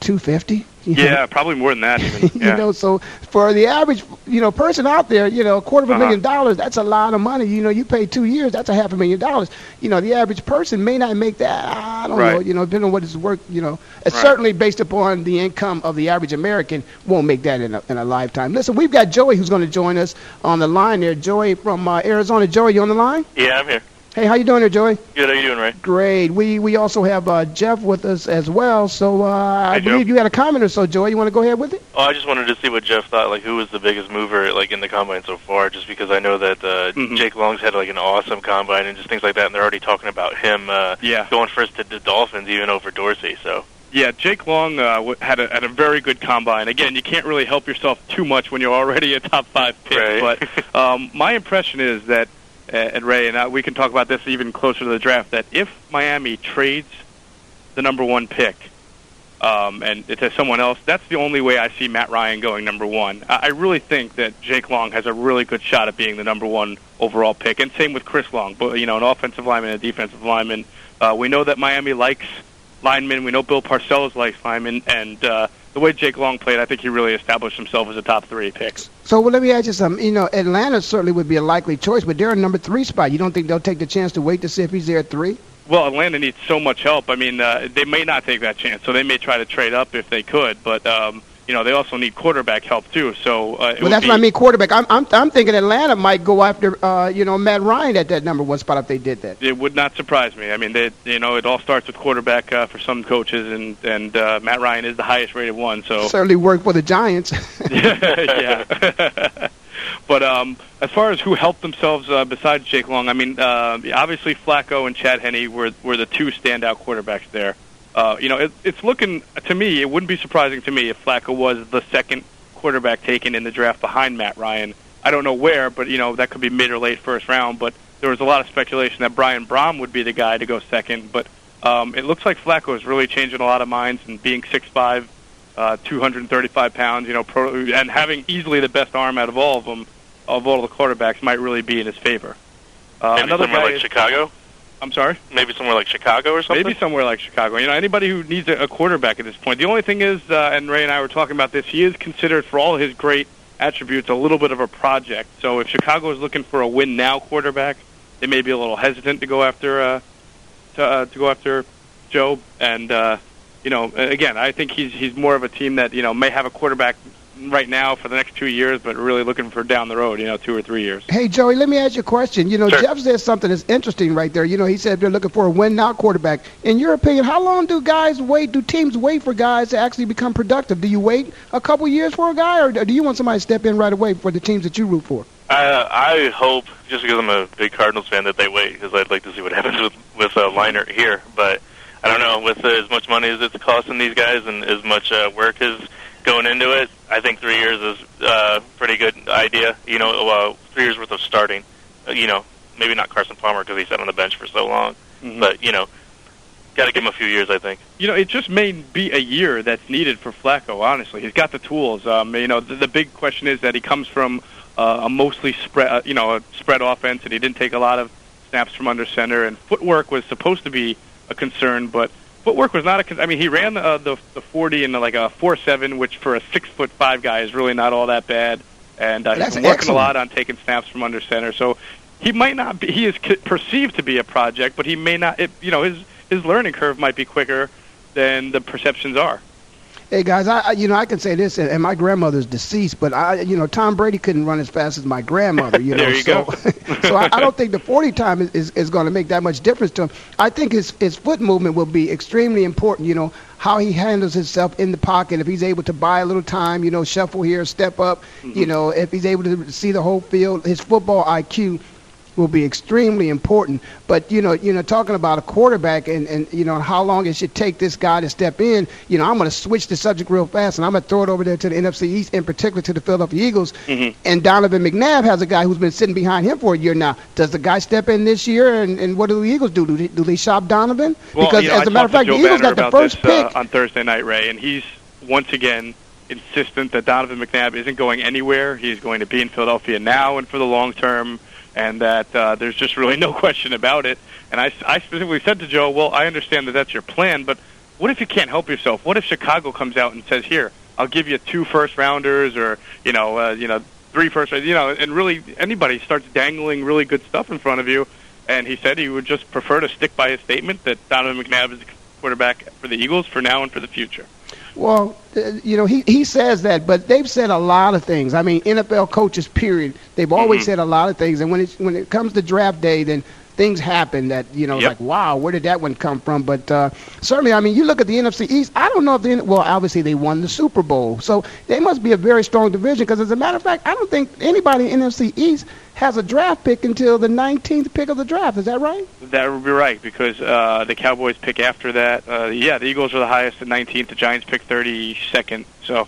two fifty. <laughs> Yeah, probably more than that. Even. <laughs> Yeah. you know, so for the average, you know, person out there, you know, a quarter of a Uh-huh. million dollars, that's a lot of money. You know, you pay two years, that's a half a million dollars. You know, the average person may not make that. I don't know. You know, depending on what it's worth. You know, Right. certainly based upon the income of the average American, won't make that in a, in a lifetime. Listen, we've got Joey who's going to join us on the line there. Joey from uh, Arizona. Joey, you on the line? Yeah, I'm here. Hey, how you doing there, Joey? Good. How you doing, Ray? Great. We we also have uh, Jeff with us as well. So uh, I Hey, Joe. believe you had a comment or so, Joey. You want to go ahead with it? Oh, I just wanted to see what Jeff thought. Like, who was the biggest mover, like in the combine so far? Just because I know that uh, Mm-hmm. Jake Long's had like an awesome combine and just things like that, and they're already talking about him uh, Yeah. going first to the Dolphins, even over Dorsey. So. Yeah, Jake Long uh, w- had a had a very good combine. Again, you can't really help yourself too much when you're already a top five pick. Right. But <laughs> um, my impression is that, and Ray and I, we can talk about this even closer to the draft. That if Miami trades the number one pick, um, and it to someone else, that's the only way I see Matt Ryan going number one. I, I really think that Jake Long has a really good shot at being the number one overall pick, and same with Chris Long. But you know, an offensive lineman a defensive lineman. Uh, we know that Miami likes lineman. We know Bill Parcells likes linemen, and uh, the way Jake Long played, I think he really established himself as a top three pick. So well, let me ask you something. You know, Atlanta certainly would be a likely choice, but they're a number three spot. You don't think they'll take the chance to wait to see if he's there at three? Well, Atlanta needs so much help. I mean, uh, they may not take that chance, so they may try to trade up if they could. But um, you know, they also need quarterback help too. So uh, well, that's be, what I mean. Quarterback. I'm, I'm I'm thinking Atlanta might go after uh, you know Matt Ryan at that number one spot if they did that. It would not surprise me. I mean, they you know it all starts with quarterback uh, for some coaches, and and uh, Matt Ryan is the highest rated one. So <laughs> certainly worked for the Giants. <laughs> <laughs> yeah. but um, as far as who helped themselves uh, besides Jake Long, I mean, uh, obviously Flacco and Chad Henne were were the two standout quarterbacks there. Uh, you know, it, it's looking to me. It wouldn't be surprising to me if Flacco was the second quarterback taken in the draft behind Matt Ryan. I don't know where, but you know that could be mid or late first round. But there was a lot of speculation that Brian Brohm would be the guy to go second. But um, it looks like Flacco is really changing a lot of minds and being six five, uh, 235 pounds. You know, pro, and having easily the best arm out of all of them, of all the quarterbacks, might really be in his favor. Uh, Maybe another somewhere guy like is, Chicago. I'm sorry. Maybe somewhere like Chicago or something. Maybe somewhere like Chicago. You know, anybody who needs a, a quarterback at this point. The only thing is, uh, and Ray and I were talking about this. He is considered, for all his great attributes, a little bit of a project. So if Chicago is looking for a win now quarterback, they may be a little hesitant to go after uh, to, uh, to go after Joe. And uh, you know, again, I think he's he's more of a team that you know may have a quarterback right now for the next two years, but really looking for down the road, you know, two or three years. Hey, Joey, let me ask you a question. You know, Sure. Jeff said something that's interesting right there. You know, he said they're looking for a win now quarterback. In your opinion, how long do guys wait? Do teams wait for guys to actually become productive? Do you wait a couple years for a guy, or do you want somebody to step in right away for the teams that you root for? Uh, I hope, just because I'm a big Cardinals fan, that they wait because I'd like to see what <laughs> happens with with uh, Leinart here. But I don't know. With uh, as much money as it's costing these guys and as much uh, work is going into it, I think three years is uh, pretty good idea. You know, uh, three years worth of starting. Uh, you know, maybe not Carson Palmer because he sat on the bench for so long, Mhm. but you know, got to give him a few years. I think. You know, it just may be a year that's needed for Flacco. Honestly, he's got the tools. Um, you know, the, the big question is that he comes from uh, a mostly spread, uh, you know, a spread offense, and he didn't take a lot of snaps from under center. And footwork was supposed to be a concern, but footwork was not a. Con- I mean, he ran uh, the the forty in like a four seven, which for a six foot five guy is really not all that bad. And uh, he's been working excellent. a lot on taking snaps from under center. So he might not be. He is c- perceived to be a project, but he may not. It, you know, his his learning curve might be quicker than the perceptions are. Hey guys, I I- you know I can say this, and and my grandmother's deceased, but I you know Tom Brady couldn't run as fast as my grandmother. You <laughs> know, There you so go. <laughs> so I, I don't think the 40 time is, is, is going to make that much difference to him. I think his his foot movement will be extremely important. You know how he handles himself in the pocket. If he's able to buy a little time, you know, shuffle here, step up. Mm-hmm. You know, if he's able to see the whole field, his football IQ will be extremely important. But you know, you know, talking about a quarterback and, and you know how long it should take this guy to step in. You know, I'm going to switch the subject real fast, and I'm going to throw it over there to the NFC East, in particular to the Philadelphia Eagles. And Donovan McNabb has a guy who's been sitting behind him for a year now. Does the guy step in this year, and, and what do the Eagles do? Do they, do they shop Donovan? Well, because you know, as I a matter of fact, the Eagles Banner got the about first this, pick. uh, on Thursday night, Ray, and he's once again insistent that Donovan McNabb isn't going anywhere. He's going to be in Philadelphia now and for the long term, and that uh, there's just really <laughs> no question about it. And I, I specifically said to Joe, well, I understand that that's your plan, but what if you can't help yourself? What if Chicago comes out and says, here, I'll give you two first rounders, or you know, uh, you know, three first, rounders, you know, and really anybody starts dangling really good stuff in front of you. And he said he would just prefer to stick by his statement that Donovan McNabb is the quarterback for the Eagles for now and for the future. Well, uh, you know, he, he says that, but they've said a lot of things. I mean, NFL coaches, period, they've always Mhm. said a lot of things. And when it, when it comes to draft day, then things happen that, you know, Yep. like, wow, where did that one come from? But uh, certainly, I mean, you look at the NFC East, I don't know if they, well, obviously they won the Super Bowl. So they must be a very strong division because, as a matter of fact, I don't think anybody in NFC East has a draft pick until the 19th pick of the draft. Is that right? That would be right because uh, the Cowboys pick after that. Uh, yeah, the Eagles are the highest at 19th. The Giants pick 32nd. So,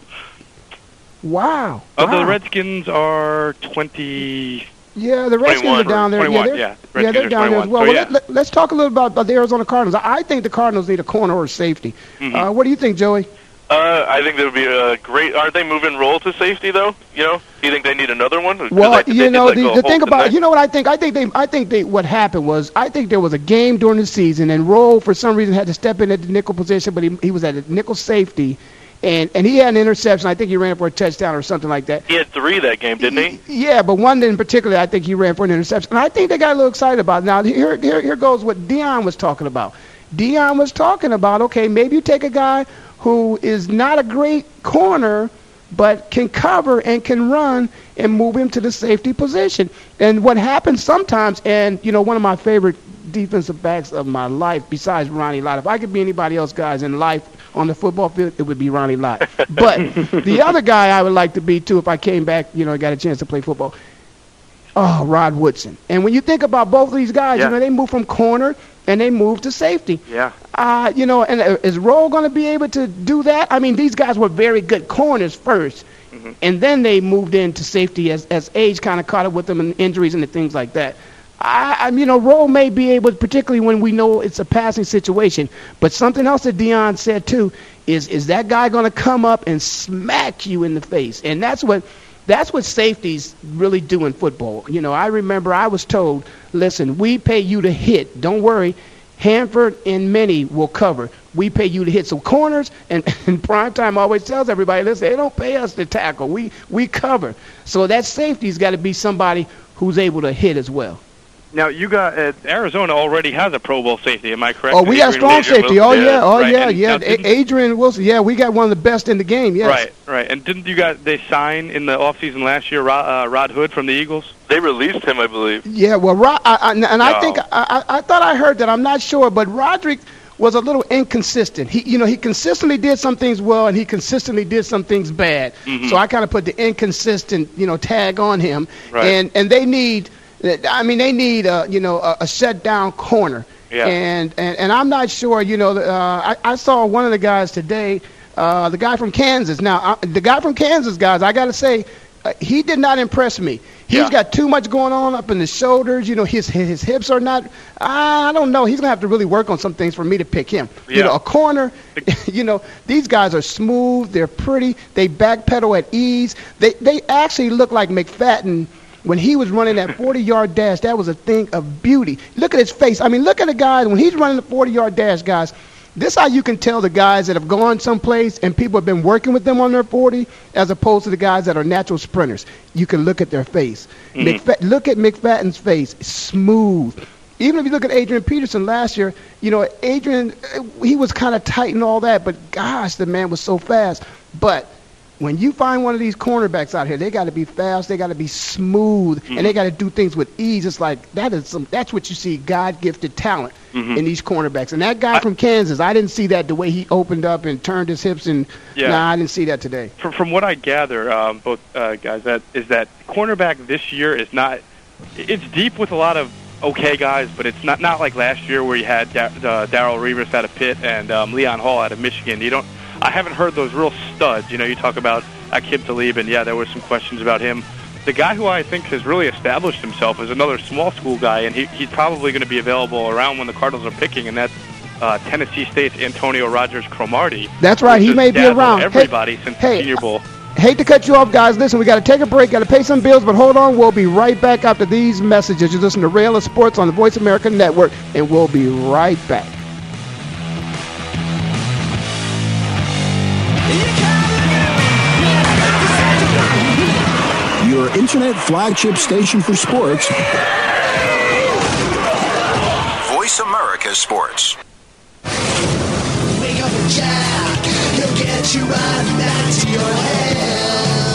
Wow. uh, wow. the Redskins are 20. Yeah, the Redskins are down there. yeah, they're, yeah. yeah, they're are down there as well. So, well yeah. let, us talk a little about, about the Arizona Cardinals. I I think the Cardinals need a corner or a safety. Mhm. Uh, what do you think, Joey? Uh, I think that would be a great. Aren't they moving Rolle to safety though? You know, do you think they need another one? Well, I you they know, did the, go the thing about you know what I think. I think they, I think they, what happened was, I think there was a game during the season, and Rolle for some reason had to step in at the nickel position, but he, he was at a nickel safety, and and he had an interception. I think he ran for a touchdown or something like that. He had three that game, didn't he? Yeah, but one in particular, I think he ran for an interception. And I think they got a little excited about it. Now, here, here, here goes what Deion was talking about. Deion was talking about, okay, maybe you take a guy who is not a great corner, but can cover and can run and move him to the safety position. And what happens sometimes, and, you know, one of my favorite defensive backs of my life, besides Ronnie Lott, if I could be anybody else, guys, in life on the football field, it would be Ronnie Lott. <laughs> But the other guy I would like to be, too, if I came back, you know, got a chance to play football, Oh, Rod Woodson. And when you think about both of these guys, Yeah. you know, they move from corner and they move to safety. Yeah. Uh, you know, and uh, is Rolle going to be able to do that? I mean, these guys were very good corners 1st Mm-hmm. and then they moved into safety as, as age kind of caught up with them and injuries and the things like that. I, I, you know, Rolle may be able, particularly when we know it's a passing situation. But something else that Deion said too is, is that guy going to come up and smack you in the face? And that's what that's what safeties really do in football. You know, I remember I was told, listen, we pay you to hit. Don't worry. Hanford and many will cover. We pay you to hit. some corners and, <laughs> and prime time always tells everybody, listen, they don't pay us to tackle. We we cover. So that safety's got to be somebody who's able to hit as well. Now you got uh, Arizona already has a Pro Bowl safety. Am I correct? Oh, we got Adrian strong Wilson. safety. Oh yeah, oh right. yeah, And yeah. now A- Adrian Wilson. Yeah, we got one of the best in the game. Yes. Right, right. And didn't you guys they sign in the offseason last year Rod, uh, Rod Hood from the Eagles? They released him, I believe. Yeah, well, Ro- I, I, and I No. think I, I, I thought I heard that. I'm not sure, but Roderick was a little inconsistent. He, you know, he consistently did some things well, and he consistently did some things bad. Mhm. So I kind of put the inconsistent, you know, tag on him. Right. And and they need, I mean, they need a, you know, a, a shut down corner. Yeah. And, and and I'm not sure. You know, uh, I, I saw one of the guys today, uh, the guy from Kansas. Now, uh, the guy from Kansas, guys, I got to say, uh, he did not impress me. He's Yeah. got too much going on up in the shoulders. You know, his his hips are not. I don't know. He's gonna have to really work on some things for me to pick him. You know, a corner. <laughs> You know, these guys are smooth. They're pretty. They backpedal at ease. They they actually look like McFadden. When he was running that 40-yard dash, that was a thing of beauty. Look at his face. I mean, look at the guy when he's running the 40-yard dash, guys. This is how you can tell the guys that have gone someplace and people have been working with them on their 40, as opposed to the guys that are natural sprinters. You can look at their face. Mhm. McFa- look at McFadden's face, smooth. Even if you look at Adrian Peterson last year, you know Adrian, uh, he was kind of tight and all that, but gosh, the man was so fast. But when you find one of these cornerbacks out here, they got to be fast, they got to be smooth, and they got to do things with ease. It's like that is some. That's what you see God-gifted talent Mhm. in these cornerbacks. And that guy from Kansas, I didn't see that the way he opened up and turned his hips and. Yeah. Nah, I didn't see that today. From, from what I gather, um, both uh, guys, that is that cornerback this year is not. It's deep with a lot of okay guys, but it's not not like last year where you had da- uh, Darrelle Revis out of Pitt and um, Leon Hall out of Michigan. You don't. I haven't heard those real studs. You know, you talk about Aqib Talib, and yeah, there were some questions about him. The guy who I think has really established himself is another small school guy, and he, he's probably going to be available around when the Cardinals are picking, and that's uh, Tennessee State's Antonio Rogers Cromartie. That's right, he may be around. Hey- Everybody since hey, the Senior Bowl. Hate to cut you off, guys. Listen, we got to take a break, got to pay some bills, but hold on. We'll be right back after these messages. You listen to Ray Ellis Sports on the Voice America Network, and we'll be right back. Internet flagship station for sports. Voice America Sports. Wake up Jack. He'll get you right back to your head.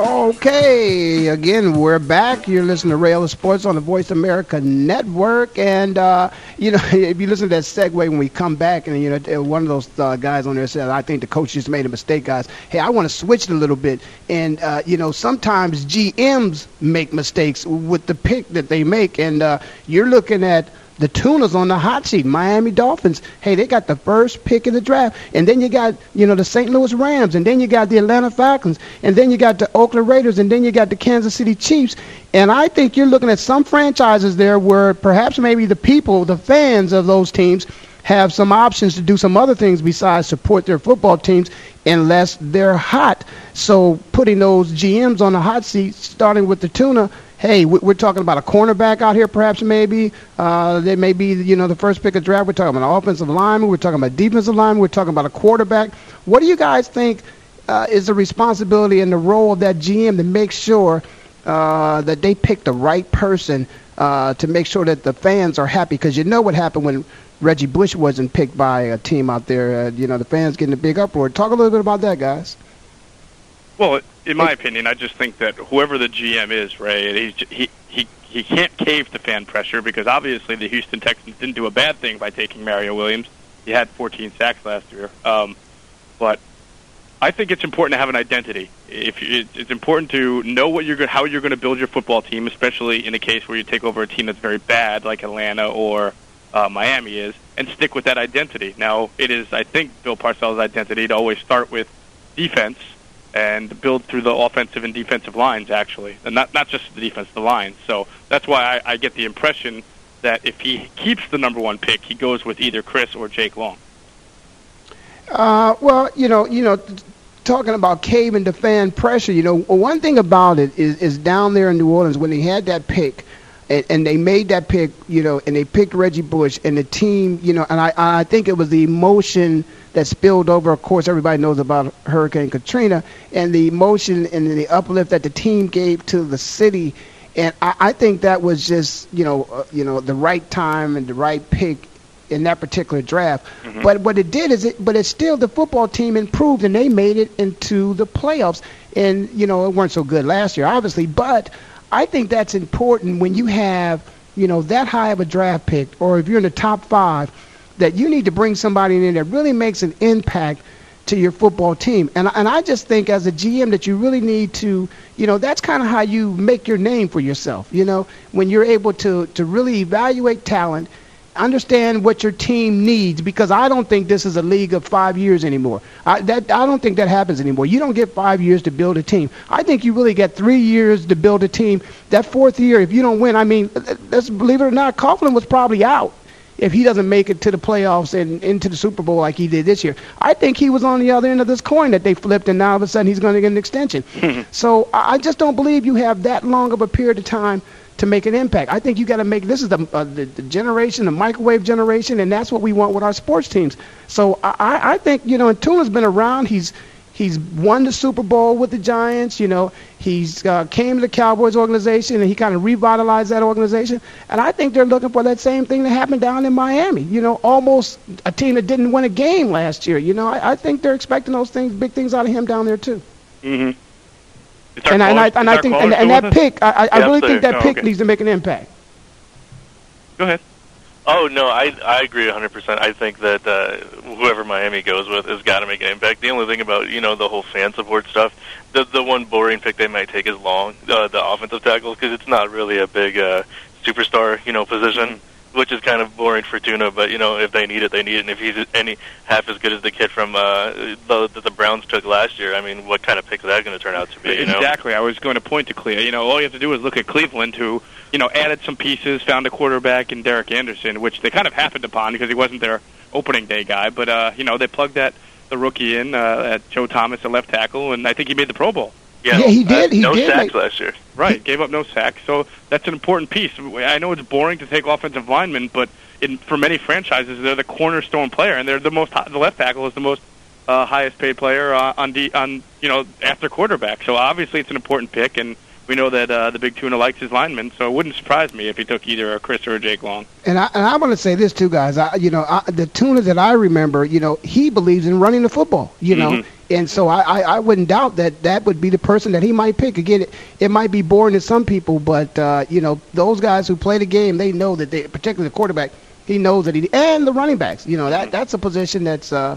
Okay, again, we're back. You're listening to Ray Ellis Sports on the Voice America Network. And, uh, you know, <laughs> if you listen to that segue when we come back, and, you know, one of those uh, guys on there said, I think the coach just made a mistake, guys. Hey, I want to switch it a little bit. And, uh, you know, sometimes GMs make mistakes with the pick that they make. And uh, you're looking at the Tunas on the hot seat. Miami Dolphins. Hey, they got the first pick in the draft, and then you got you know the St. Louis Rams, and then you got the Atlanta Falcons, and then you got the Oakland Raiders, and then you got the Kansas City Chiefs. And I think you're looking at some franchises there where perhaps maybe the people, the fans of those teams, have some options to do some other things besides support their football teams unless they're hot. So putting those GMs on the hot seat, starting with the tuna, hey, we're talking about a cornerback out here, perhaps maybe. Uh, they may be, you know, the first pick of draft. We're talking about an offensive lineman. We're talking about defensive lineman. We're talking about a quarterback. What do you guys think uh, is the responsibility and the role of that GM to make sure uh, that they pick the right person uh, to make sure that the fans are happy? Because you know what happened when Reggie Bush wasn't picked by a team out there. Uh, you know, the fans getting a big uproar. Talk a little bit about that, guys. Well, in my opinion, I just think that whoever the GM is, Ray, he's, he he he can't cave to fan pressure because obviously the Houston Texans didn't do a bad thing by taking Mario Williams. He had 14 sacks last year, um, but I think it's important to have an identity. If you, it's important to know what you're how you're going to build your football team, especially in a case where you take over a team that's very bad, like Atlanta or uh, Miami is, and stick with that identity. Now, it is I think Bill Parcells' identity to always start with defense and build through the offensive and defensive lines actually, and not not just the defense, the lines. So that's why I, I get the impression that if he keeps the number one pick, he goes with either Chris or Jake Long. Uh, well, you know, you know, talking about caving to fan pressure. You know, one thing about it is is down there in New Orleans when they had that pick. And, and they made that pick, you know, and they picked Reggie Bush, and the team, you know, and I, I think it was the emotion that spilled over. Of course, everybody knows about Hurricane Katrina and the emotion and the uplift that the team gave to the city. And I, I think that was just you know uh, you know the right time and the right pick in that particular draft. Mm-hmm. But what it did is it, but it's still the football team improved and they made it into the playoffs. And you know it weren't so good last year, obviously, but I think that's important when you have you know that high of a draft pick, or if you're in the top five that you need to bring somebody in that really makes an impact to your football team. And and I just think as a GM that you really need to, you know, that's kind of how you make your name for yourself. You know, when you're able to to really evaluate talent understand what your team needs because I don't think this is a league of five years anymore. I, that, I don't think that happens anymore. You don't get five years to build a team. I think you really get three years to build a team. That fourth year, if you don't win, I mean, let's believe it or not, Coughlin was probably out if he doesn't make it to the playoffs and into the Super Bowl like he did this year. I think he was on the other end of this coin that they flipped, and now all of a sudden he's going to get an extension. <laughs> so I just don't believe you have that long of a period of time to make an impact. I think you got to make this is the, uh, the, the generation, the microwave generation, and that's what we want with our sports teams. So I, I think you know, and Tuna's been around. He's He's won the Super Bowl with the Giants. You know, he's uh, came to the Cowboys organization and he kind of revitalized that organization. And I think they're looking for that same thing that happened down in Miami. You know, almost a team that didn't win a game last year. You know, I, I think they're expecting those things, big things out of him down there too. Mm-hmm. And, I, and I, and I think, and, and that pick, I, I really think that pick needs to make an impact. Go ahead. Oh no, I I agree 100%. I think that uh, whoever Miami goes with has got to make an impact. The only thing about you know the whole fan support stuff, the the one boring pick they might take is long, uh, the offensive tackle, because it's not really a big uh, superstar you know position. Mm-hmm which is kind of boring for Tuna. But you know, if they need it, they need it. And if he's any half as good as the kid from uh, the, that the Browns took last year, I mean, what kind of pick is that going to turn out to be? You know? Exactly. I was going to point to Clea. You know, all you have to do is look at Cleveland, who you know added some pieces, found a quarterback in Derek Anderson, which they kind of happened upon because he wasn't their opening day guy. But uh, you know, they plugged that the rookie in uh, at Joe Thomas at left tackle, and I think he made the Pro Bowl. Yeah, yeah he did. Uh, he no did sacks make... last year. Right, gave up no sacks. So that's an important piece. I know it's boring to take offensive linemen, but in, for many franchises, they're the cornerstone player, and they're the most. The left tackle is the most uh, highest paid player uh, on the on you know after quarterback. So obviously, it's an important pick, and we know that uh, the Big Tuna likes his linemen. So it wouldn't surprise me if he took either a Chris or a Jake Long. And I and I want to say this too, guys. I, you know, I, the Tuna that I remember, you know, he believes in running the football. You know. Mm-hmm. And so I, I, I wouldn't doubt that that would be the person that he might pick. Again, it, it might be boring to some people, but uh, you know those guys who play the game, they know that they, particularly the quarterback, he knows that he and the running backs. You know that that's a position that's uh,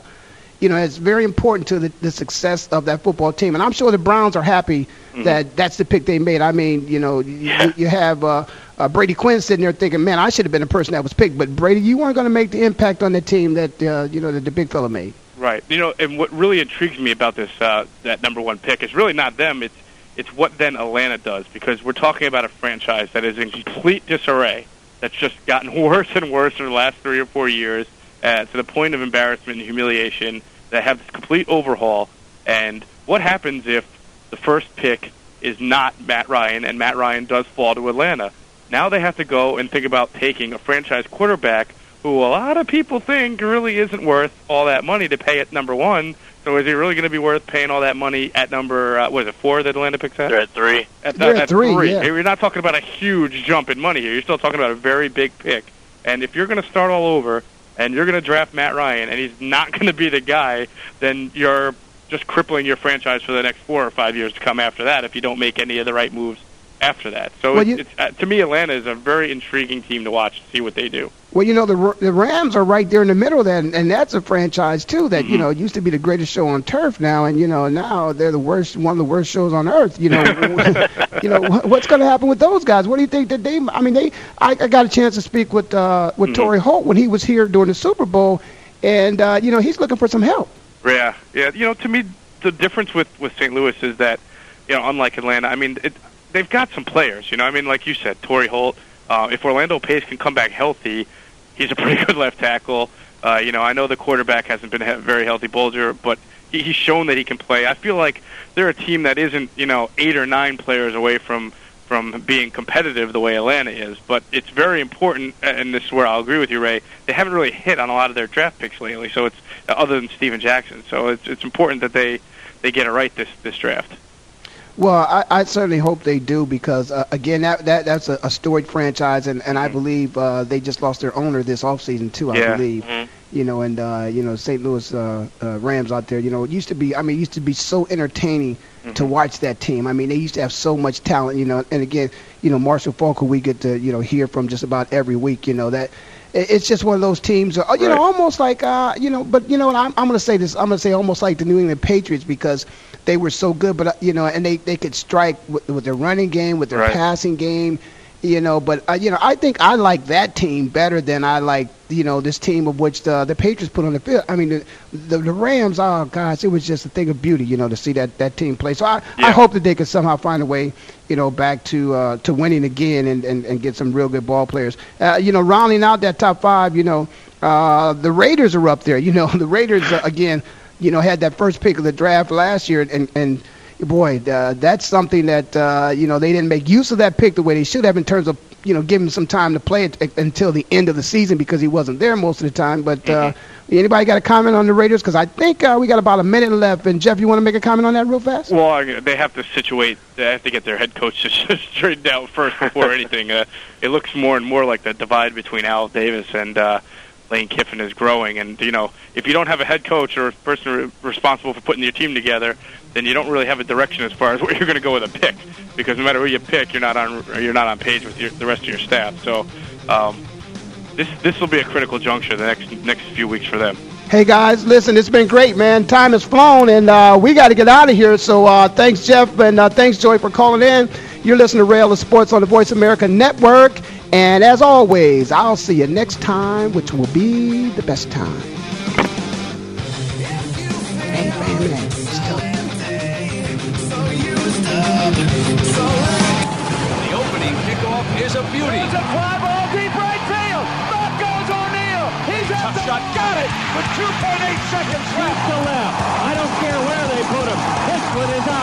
you know it's very important to the, the success of that football team. And I'm sure the Browns are happy Mm-hmm. that that's the pick they made. I mean, you know, you, you have uh, uh, Brady Quinn sitting there thinking, man, I should have been the person that was picked. But Brady, you weren't going to make the impact on the team that uh, you know that the big fella made. Right. You know, and what really intrigues me about this uh, that number one pick is really not them. It's it's what then Atlanta does because we're talking about a franchise that is in complete disarray. That's just gotten <laughs> worse and worse in the last three or four years, uh, to the point of embarrassment and humiliation. That have this complete overhaul. And what happens if the first pick is not Matt Ryan, and Matt Ryan does fall to Atlanta? Now they have to go and think about taking a franchise quarterback who a lot of people think really isn't worth all that money to pay at number one. So is he really going to be worth paying all that money at number, uh, what is it, four that Atlanta picks at? They're at three. At, They're at three, yeah. You're not talking about a huge jump in money here. You're still talking about a very big pick. And if you're going to start all over and you're going to draft Matt Ryan and he's not <laughs> going to be the guy, then you're just crippling your franchise for the next four or five years to come after that if you don't make any of the right moves after that. So Well, it's, you- it's, uh, to me, Atlanta is a very intriguing team to watch to see what they do. Well, you know the the Rams are right there in the middle of that, and, and that's a franchise too that Mm-hmm. you know used to be the greatest show on turf now, and you know now they're the worst, one of the worst shows on earth. You know, <laughs> you know wh- what's going to happen with those guys? What do you think that they? I mean, they. I, I got a chance to speak with uh, with Mm-hmm. Torry Holt when he was here during the Super Bowl, and uh, you know he's looking for some help. Yeah, yeah. You know, to me, the difference with with St. Louis is that, you know, unlike Atlanta, I mean, it, they've got some players. You know, I mean, like you said, Torry Holt. Uh, if Orlando Pace can come back healthy, he's a <laughs> pretty good left tackle. Uh, you know, I know the quarterback hasn't been he- very healthy, Bulger, but he, he's shown that he can play. I feel like they're a team that isn't, you know, eight or nine players away from from being competitive the way Atlanta is. But it's very important, and this is where I'll agree with you, Ray. They haven't really hit on a lot of their draft picks lately, so it's other than Steven Jackson. So it's it's important that they they get it right this this draft. Well, I, I certainly hope they do because uh, again, that, that that's a, a storied franchise, and, and I believe uh, they just lost their owner this offseason too. I Yeah. believe, you know, and uh, you know, St. Louis uh, uh, Rams out there. You know, it used to be. I mean, it used to be so entertaining to watch that team. I mean, they used to have so much talent. You know, and again, you know, Marshall Faulk, who we get to you know hear from just about every week. You know that it's just one of those teams. Uh, you Right. know, almost like uh, you know, but you know, what, I'm I'm going to say this. I'm going to say almost like the New England Patriots because they were so good, but uh, you know, and they they could strike with, with their running game, with their Right. passing game, you know. But uh, you know, I think I like that team better than I like you know this team of which the the Patriots put on the field. I mean, the the, the Rams. Oh gosh, it was just a thing of beauty, you know, to see that that team play. So I Yeah. I hope that they can somehow find a way, you know, back to uh, to winning again and, and and get some real good ball players. Uh, you know, rounding out that top five, you know, uh, the Raiders are up there. You know, <laughs> the Raiders uh, again, you know, had that first pick of the draft last year, and and boy, uh, that's something that uh, you know they didn't make use of that pick the way they should have in terms of you know giving him some time to play it uh, until the end of the season because he wasn't there most of the time. But uh, anybody got a comment on the Raiders? Because I think uh, we got about a minute left. And Jeff, you want to make a comment on that real fast? Well, they have to situate. They have to get their head coach <laughs> straightened out first before anything. Uh, it looks more and more like the divide between Al Davis and uh, Lane Kiffin is growing. And you know, if you don't have a head coach or a person re- responsible for putting your team together, then you don't really have a direction as far as <laughs> where you're going to go with a pick. Because no matter who you pick, you're not on you're not on page with your, the rest of your staff. So. Um, this this will be a critical juncture the next next few weeks for them. Hey guys, listen, it's been great, man. Time has flown, and uh, we got to get out of here. So uh, thanks, Jeff, and uh, thanks, Joy, for calling in. You're listening to Ray Ellis Sports on the Voice America Network, and as always, I'll see you next time, which will be the best time. Hey, family, still. The opening kickoff is a beauty. It's a fly ball deep right field. Back goes O'Neal. He's at the shot. Got it with 2.8 seconds left. to left. I don't care where they put him. This one is out of here. From